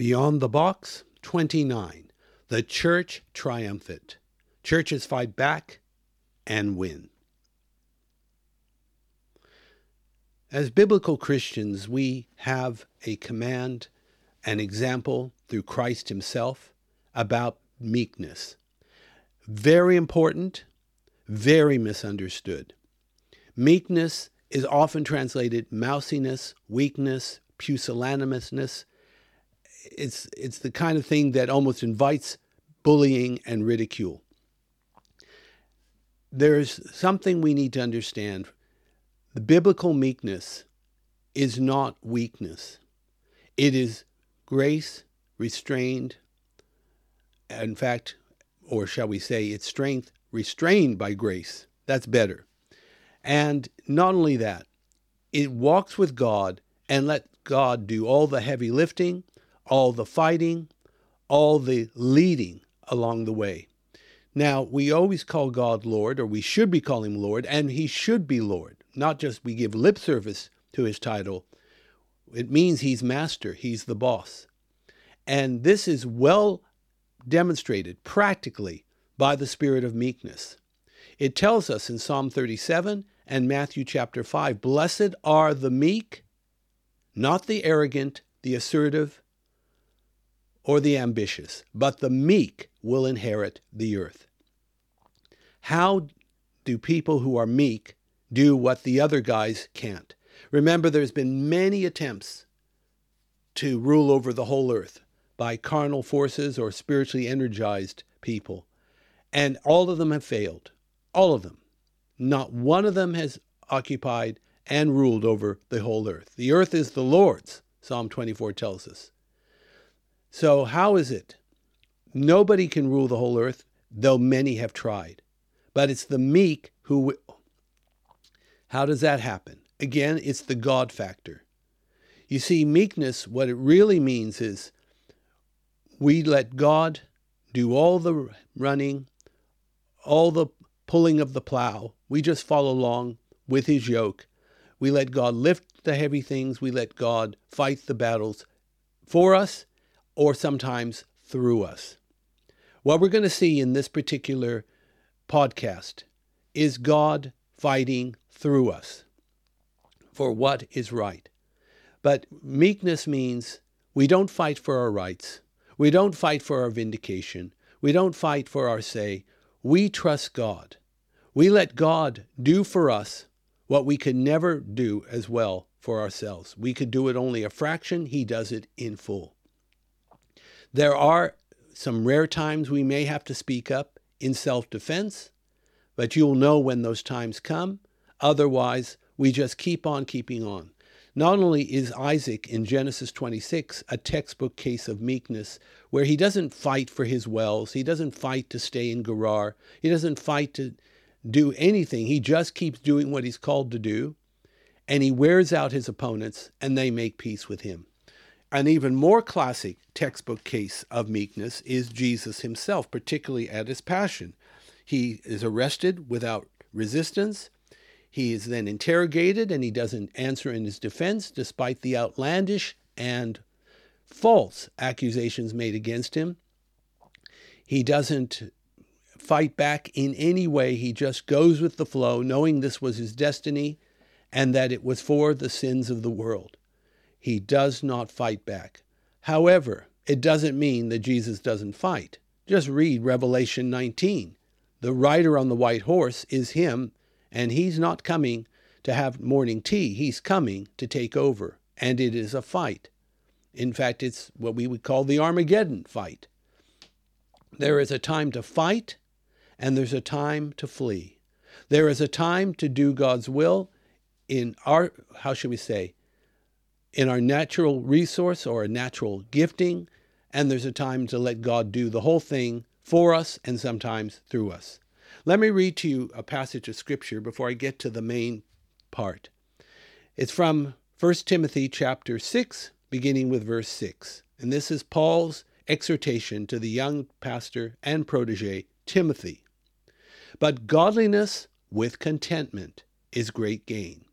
Beyond the Box 29. The Church Triumphant. Churches fight back and win. As biblical Christians, we have a command, an example through Christ Himself about meekness. Very important, very misunderstood. Meekness is often translated mousiness, weakness, pusillanimousness, it's it's the kind of thing that almost invites bullying and ridicule. There's something we need to understand. The biblical meekness is not weakness. It is grace restrained. In fact, or shall we say, it's strength restrained by grace. That's better. And not only that, it walks with God and let God do all the heavy lifting all the fighting, all the leading along the way. Now, we always call God Lord, or we should be calling him Lord, and he should be Lord. Not just we give lip service to his title, it means he's master, he's the boss. And this is well demonstrated practically by the spirit of meekness. It tells us in Psalm 37 and Matthew chapter 5 Blessed are the meek, not the arrogant, the assertive, or the ambitious, but the meek will inherit the earth. How do people who are meek do what the other guys can't? Remember, there's been many attempts to rule over the whole earth by carnal forces or spiritually energized people, and all of them have failed. All of them. Not one of them has occupied and ruled over the whole earth. The earth is the Lord's, Psalm 24 tells us. So, how is it? Nobody can rule the whole earth, though many have tried. But it's the meek who will. How does that happen? Again, it's the God factor. You see, meekness, what it really means is we let God do all the running, all the pulling of the plow. We just follow along with his yoke. We let God lift the heavy things. We let God fight the battles for us or sometimes through us. What we're going to see in this particular podcast is God fighting through us for what is right. But meekness means we don't fight for our rights. We don't fight for our vindication. We don't fight for our say. We trust God. We let God do for us what we could never do as well for ourselves. We could do it only a fraction, He does it in full. There are some rare times we may have to speak up in self defense, but you'll know when those times come. Otherwise, we just keep on keeping on. Not only is Isaac in Genesis 26 a textbook case of meekness, where he doesn't fight for his wells, he doesn't fight to stay in Gerar, he doesn't fight to do anything, he just keeps doing what he's called to do, and he wears out his opponents, and they make peace with him. An even more classic textbook case of meekness is Jesus himself, particularly at his passion. He is arrested without resistance. He is then interrogated and he doesn't answer in his defense despite the outlandish and false accusations made against him. He doesn't fight back in any way. He just goes with the flow, knowing this was his destiny and that it was for the sins of the world. He does not fight back. However, it doesn't mean that Jesus doesn't fight. Just read Revelation 19. The rider on the white horse is him, and he's not coming to have morning tea. He's coming to take over, and it is a fight. In fact, it's what we would call the Armageddon fight. There is a time to fight, and there's a time to flee. There is a time to do God's will in our, how should we say, in our natural resource or a natural gifting, and there's a time to let God do the whole thing for us and sometimes through us. Let me read to you a passage of scripture before I get to the main part. It's from 1 Timothy chapter 6 beginning with verse 6. And this is Paul's exhortation to the young pastor and protege Timothy. But godliness with contentment is great gain.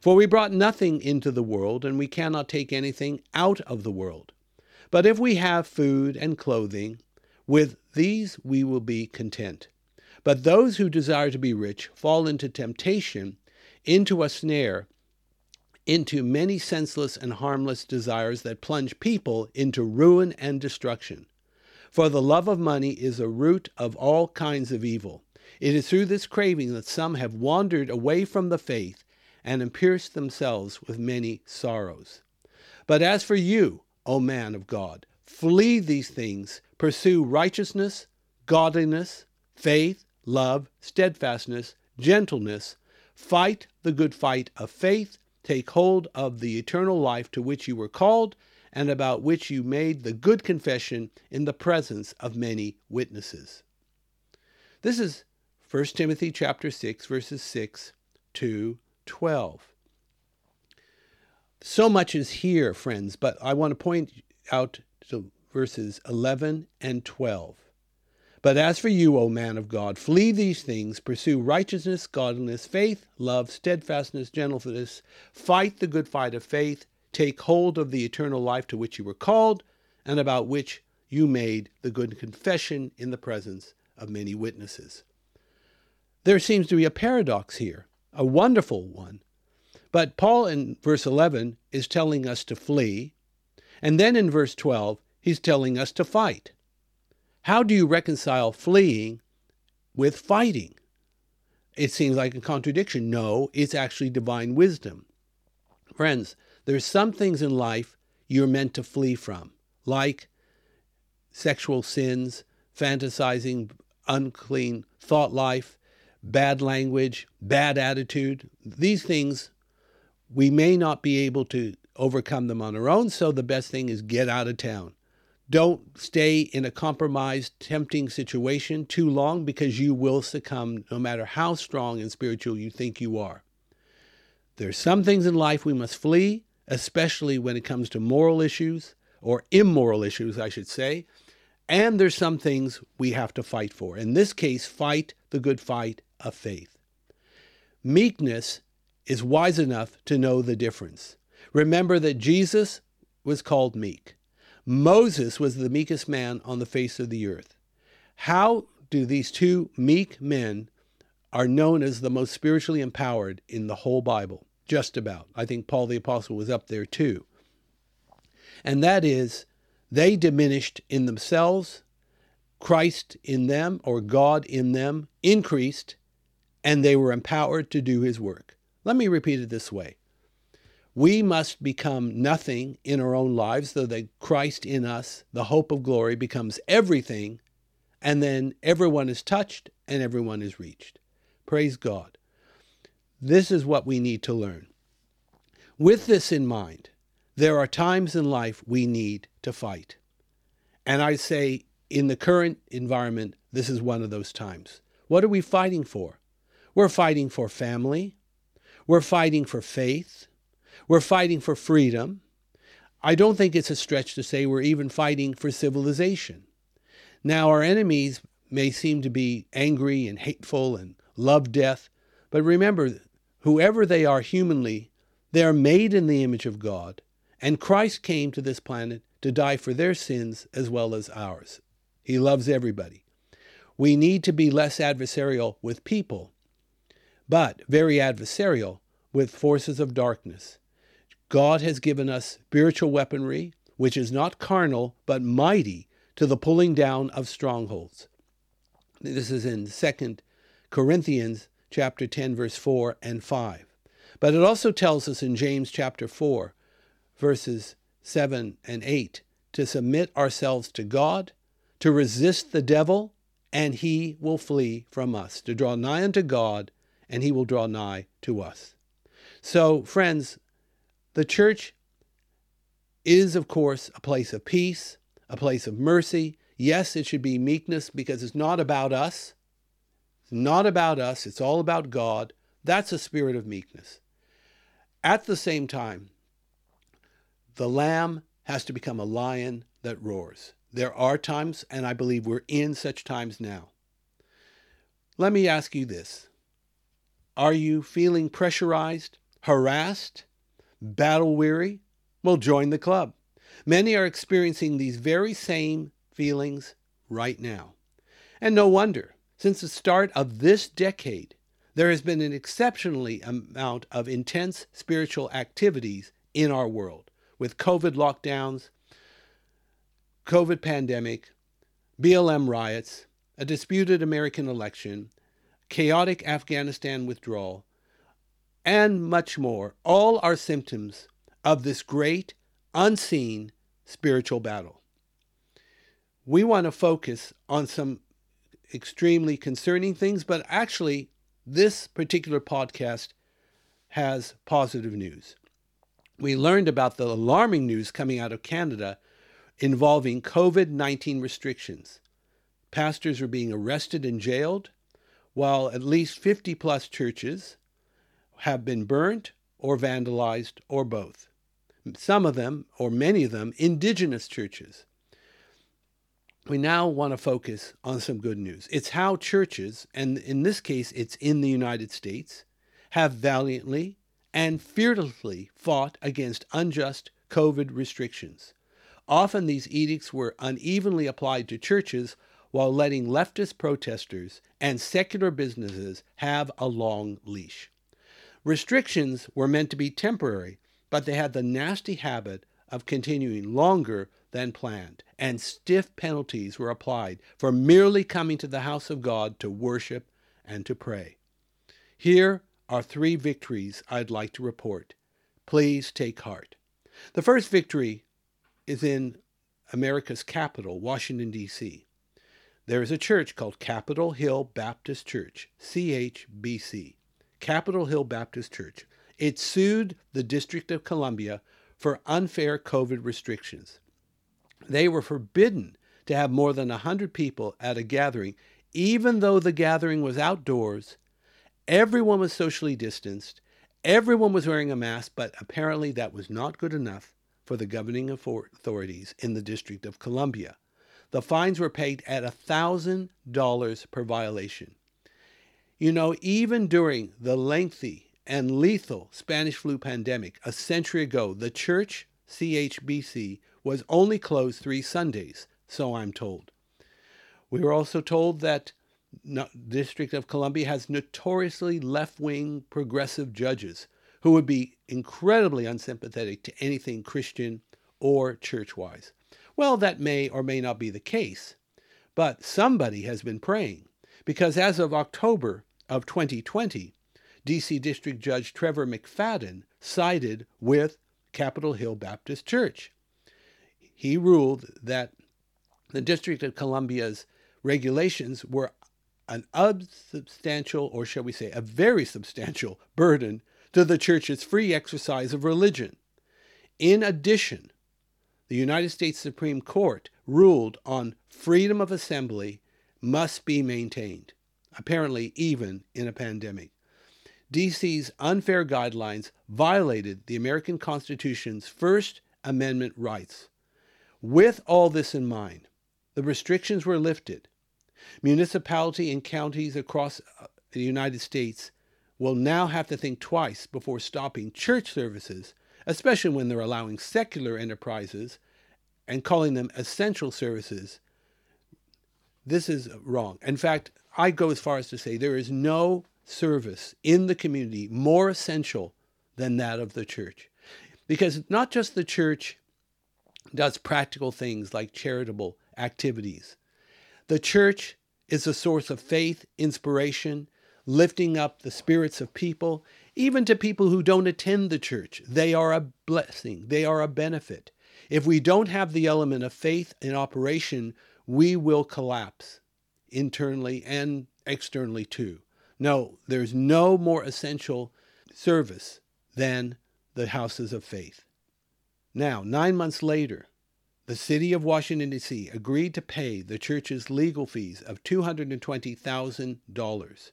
For we brought nothing into the world, and we cannot take anything out of the world. But if we have food and clothing, with these we will be content. But those who desire to be rich fall into temptation, into a snare, into many senseless and harmless desires that plunge people into ruin and destruction. For the love of money is a root of all kinds of evil. It is through this craving that some have wandered away from the faith and pierced themselves with many sorrows. But as for you, O man of God, flee these things, pursue righteousness, godliness, faith, love, steadfastness, gentleness, fight the good fight of faith, take hold of the eternal life to which you were called and about which you made the good confession in the presence of many witnesses. This is 1 Timothy chapter 6 verses 6 to 12. So much is here, friends, but I want to point out to verses 11 and 12. But as for you, O man of God, flee these things, pursue righteousness, godliness, faith, love, steadfastness, gentleness, fight the good fight of faith, take hold of the eternal life to which you were called, and about which you made the good confession in the presence of many witnesses. There seems to be a paradox here, a wonderful one. But Paul in verse 11 is telling us to flee, and then in verse 12, he's telling us to fight. How do you reconcile fleeing with fighting? It seems like a contradiction. No, it's actually divine wisdom. Friends, there's some things in life you're meant to flee from, like sexual sins, fantasizing, unclean thought life, bad language, bad attitude. These things, we may not be able to overcome them on our own, so the best thing is get out of town. Don't stay in a compromised, tempting situation too long because you will succumb no matter how strong and spiritual you think you are. There are some things in life we must flee, especially when it comes to moral issues, or immoral issues, I should say. And there's some things we have to fight for. In this case, fight the good fight of faith. Meekness is wise enough to know the difference. Remember that Jesus was called meek. Moses was the meekest man on the face of the earth. How do these two meek men are known as the most spiritually empowered in the whole Bible? Just about. I think Paul the Apostle was up there too. And that is, they diminished in themselves, Christ in them, or God in them, increased, and they were empowered to do his work. Let me repeat it this way we must become nothing in our own lives, so that Christ in us, the hope of glory, becomes everything, and then everyone is touched and everyone is reached. Praise God. This is what we need to learn. With this in mind, there are times in life we need to fight. And I say, in the current environment, this is one of those times. What are we fighting for? We're fighting for family. We're fighting for faith. We're fighting for freedom. I don't think it's a stretch to say we're even fighting for civilization. Now, our enemies may seem to be angry and hateful and love death, but remember, whoever they are humanly, they are made in the image of God, and Christ came to this planet to die for their sins as well as ours. He loves everybody. We need to be less adversarial with people, but very adversarial with forces of darkness. God has given us spiritual weaponry, which is not carnal, but mighty to the pulling down of strongholds. This is in 2 Corinthians chapter 10 verse 4 and 5. But it also tells us in James chapter 4 verses 7 and 8 to submit ourselves to God, to resist the devil, and he will flee from us, to draw nigh unto God, and he will draw nigh to us. So, friends, the church is, of course, a place of peace, a place of mercy. Yes, it should be meekness because it's not about us. It's not about us, it's all about God. That's a spirit of meekness. At the same time, the lamb has to become a lion that roars. There are times, and I believe we're in such times now. Let me ask you this Are you feeling pressurized, harassed, battle weary? Well, join the club. Many are experiencing these very same feelings right now. And no wonder, since the start of this decade, there has been an exceptionally amount of intense spiritual activities in our world with COVID lockdowns, COVID pandemic, BLM riots, a disputed American election, chaotic Afghanistan withdrawal, and much more, all are symptoms of this great, unseen spiritual battle. We want to focus on some extremely concerning things, but actually, this particular podcast has positive news. We learned about the alarming news coming out of Canada involving COVID 19 restrictions. Pastors are being arrested and jailed, while at least 50 plus churches have been burnt or vandalized or both. Some of them, or many of them, indigenous churches. We now want to focus on some good news. It's how churches, and in this case it's in the United States, have valiantly and fearlessly fought against unjust COVID restrictions. Often these edicts were unevenly applied to churches while letting leftist protesters and secular businesses have a long leash. Restrictions were meant to be temporary, but they had the nasty habit of continuing longer than planned, and stiff penalties were applied for merely coming to the house of God to worship and to pray. Here are three victories I'd like to report. Please take heart. The first victory is in America's capital, Washington, D.C. There is a church called Capitol Hill Baptist Church, CHBC. Capitol Hill Baptist Church. It sued the District of Columbia for unfair COVID restrictions. They were forbidden to have more than 100 people at a gathering, even though the gathering was outdoors. Everyone was socially distanced. Everyone was wearing a mask, but apparently that was not good enough for the governing authorities in the District of Columbia. The fines were paid at $1,000 per violation. You know, even during the lengthy and lethal Spanish flu pandemic a century ago, the church, CHBC, was only closed three Sundays, so I'm told. We were also told that the District of Columbia has notoriously left wing progressive judges who would be incredibly unsympathetic to anything Christian or church wise. Well, that may or may not be the case, but somebody has been praying because as of October of 2020, DC District Judge Trevor McFadden sided with Capitol Hill Baptist Church. He ruled that the District of Columbia's regulations were an unsubstantial, or shall we say, a very substantial burden to the church's free exercise of religion. In addition, the United States Supreme Court ruled on freedom of assembly must be maintained, apparently, even in a pandemic. DC's unfair guidelines violated the American Constitution's First Amendment rights. With all this in mind, the restrictions were lifted. Municipality and counties across uh, the United States will now have to think twice before stopping church services, especially when they're allowing secular enterprises and calling them essential services. This is wrong. In fact, I go as far as to say there is no service in the community more essential than that of the church. Because not just the church does practical things like charitable activities, the church is a source of faith, inspiration, lifting up the spirits of people, even to people who don't attend the church. They are a blessing, they are a benefit. If we don't have the element of faith in operation, we will collapse internally and externally too. No, there's no more essential service than the houses of faith. Now, nine months later, the city of Washington, D.C. agreed to pay the church's legal fees of $220,000.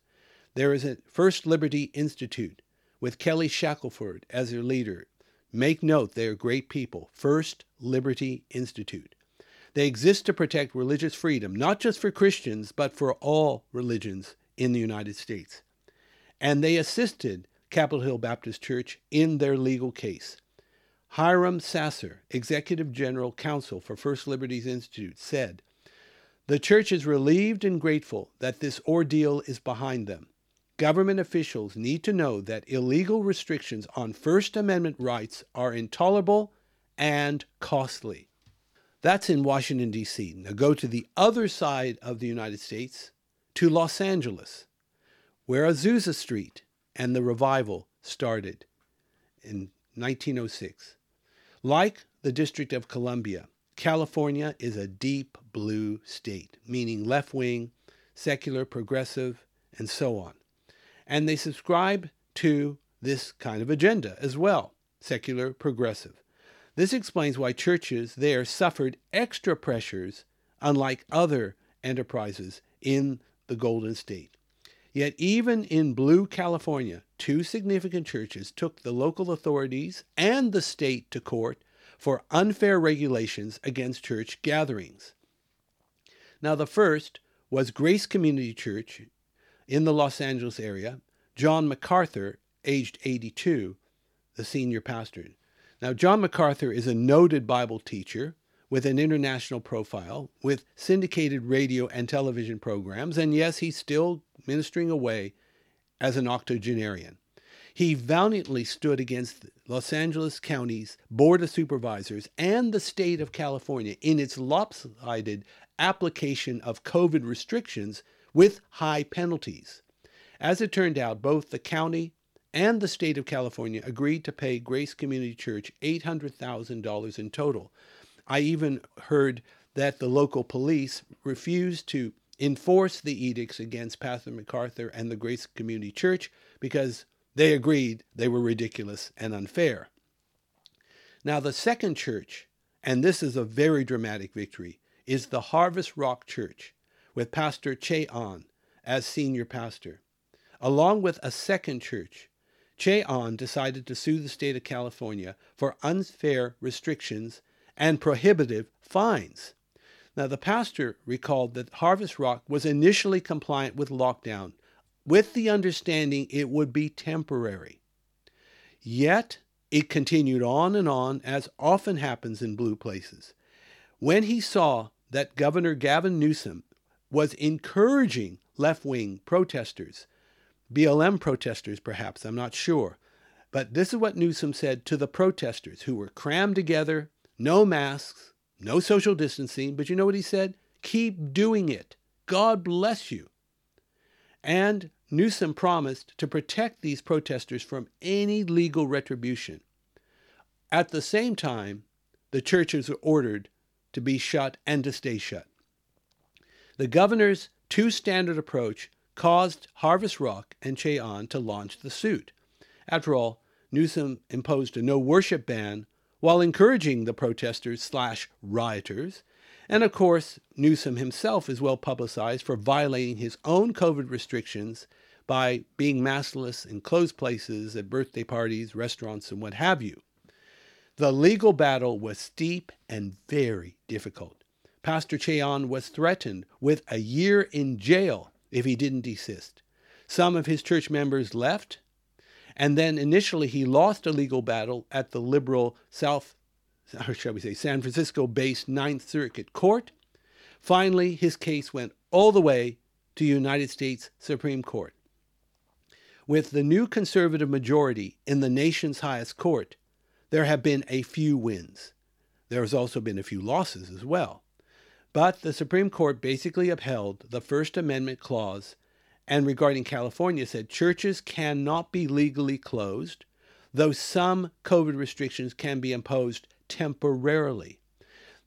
There is a First Liberty Institute with Kelly Shackelford as their leader. Make note, they are great people. First Liberty Institute. They exist to protect religious freedom, not just for Christians, but for all religions in the United States. And they assisted Capitol Hill Baptist Church in their legal case. Hiram Sasser, Executive General Counsel for First Liberties Institute, said, The church is relieved and grateful that this ordeal is behind them. Government officials need to know that illegal restrictions on First Amendment rights are intolerable and costly. That's in Washington, D.C. Now go to the other side of the United States, to Los Angeles, where Azusa Street and the revival started in 1906. Like the District of Columbia, California is a deep blue state, meaning left wing, secular, progressive, and so on. And they subscribe to this kind of agenda as well secular, progressive. This explains why churches there suffered extra pressures, unlike other enterprises in the Golden State. Yet, even in blue California, two significant churches took the local authorities and the state to court for unfair regulations against church gatherings. Now, the first was Grace Community Church in the Los Angeles area. John MacArthur, aged 82, the senior pastor. Now, John MacArthur is a noted Bible teacher with an international profile, with syndicated radio and television programs, and yes, he's still ministering away as an octogenarian. He valiantly stood against Los Angeles County's Board of Supervisors and the state of California in its lopsided application of COVID restrictions with high penalties. As it turned out, both the county and the state of California agreed to pay Grace Community Church $800,000 in total. I even heard that the local police refused to enforce the edicts against Pastor MacArthur and the Grace Community Church because they agreed they were ridiculous and unfair. Now, the second church, and this is a very dramatic victory, is the Harvest Rock Church with Pastor Che Ahn as senior pastor. Along with a second church, Che Ahn decided to sue the state of California for unfair restrictions and prohibitive fines. Now, the pastor recalled that Harvest Rock was initially compliant with lockdown, with the understanding it would be temporary. Yet, it continued on and on, as often happens in blue places. When he saw that Governor Gavin Newsom was encouraging left wing protesters BLM protesters, perhaps, I'm not sure. But this is what Newsom said to the protesters who were crammed together, no masks, no social distancing. But you know what he said? Keep doing it. God bless you. And Newsom promised to protect these protesters from any legal retribution. At the same time, the churches were ordered to be shut and to stay shut. The governor's two standard approach caused Harvest Rock and Che Ahn to launch the suit. After all, Newsom imposed a no worship ban while encouraging the protesters slash rioters. And of course, Newsom himself is well publicized for violating his own COVID restrictions by being maskless in closed places at birthday parties, restaurants, and what have you. The legal battle was steep and very difficult. Pastor Che Ahn was threatened with a year in jail if he didn't desist. Some of his church members left, and then initially he lost a legal battle at the liberal South, or shall we say, San Francisco based Ninth Circuit Court. Finally, his case went all the way to United States Supreme Court. With the new conservative majority in the nation's highest court, there have been a few wins. There has also been a few losses as well. But the Supreme Court basically upheld the First Amendment clause and regarding California said churches cannot be legally closed, though some COVID restrictions can be imposed temporarily.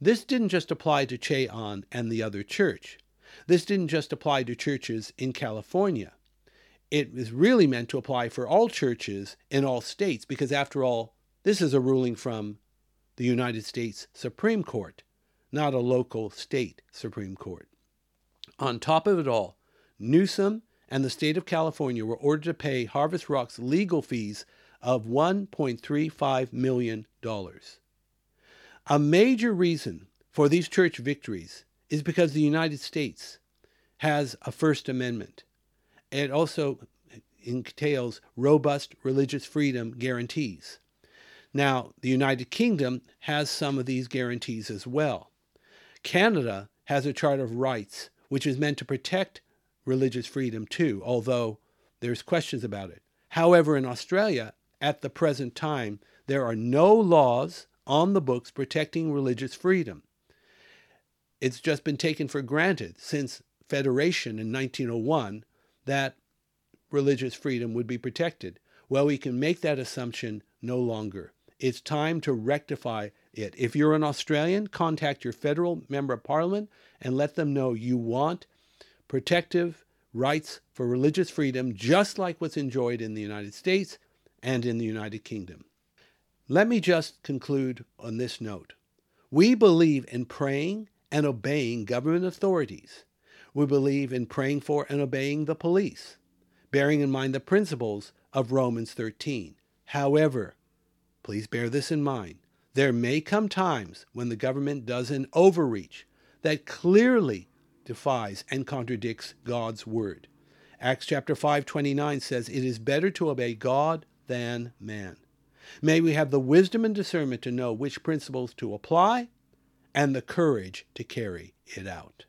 This didn't just apply to Che Ahn and the other church. This didn't just apply to churches in California. It was really meant to apply for all churches in all states because, after all, this is a ruling from the United States Supreme Court not a local state Supreme Court. On top of it all, Newsom and the state of California were ordered to pay Harvest Rock's legal fees of $1.35 million. A major reason for these church victories is because the United States has a First Amendment. It also entails robust religious freedom guarantees. Now, the United Kingdom has some of these guarantees as well. Canada has a Charter of Rights, which is meant to protect religious freedom too, although there's questions about it. However, in Australia, at the present time, there are no laws on the books protecting religious freedom. It's just been taken for granted since Federation in 1901 that religious freedom would be protected. Well, we can make that assumption no longer. It's time to rectify it. If you're an Australian, contact your federal member of parliament and let them know you want protective rights for religious freedom, just like what's enjoyed in the United States and in the United Kingdom. Let me just conclude on this note. We believe in praying and obeying government authorities. We believe in praying for and obeying the police, bearing in mind the principles of Romans 13. However, please bear this in mind. There may come times when the government does an overreach that clearly defies and contradicts God's word. Acts chapter 5:29 says it is better to obey God than man. May we have the wisdom and discernment to know which principles to apply and the courage to carry it out.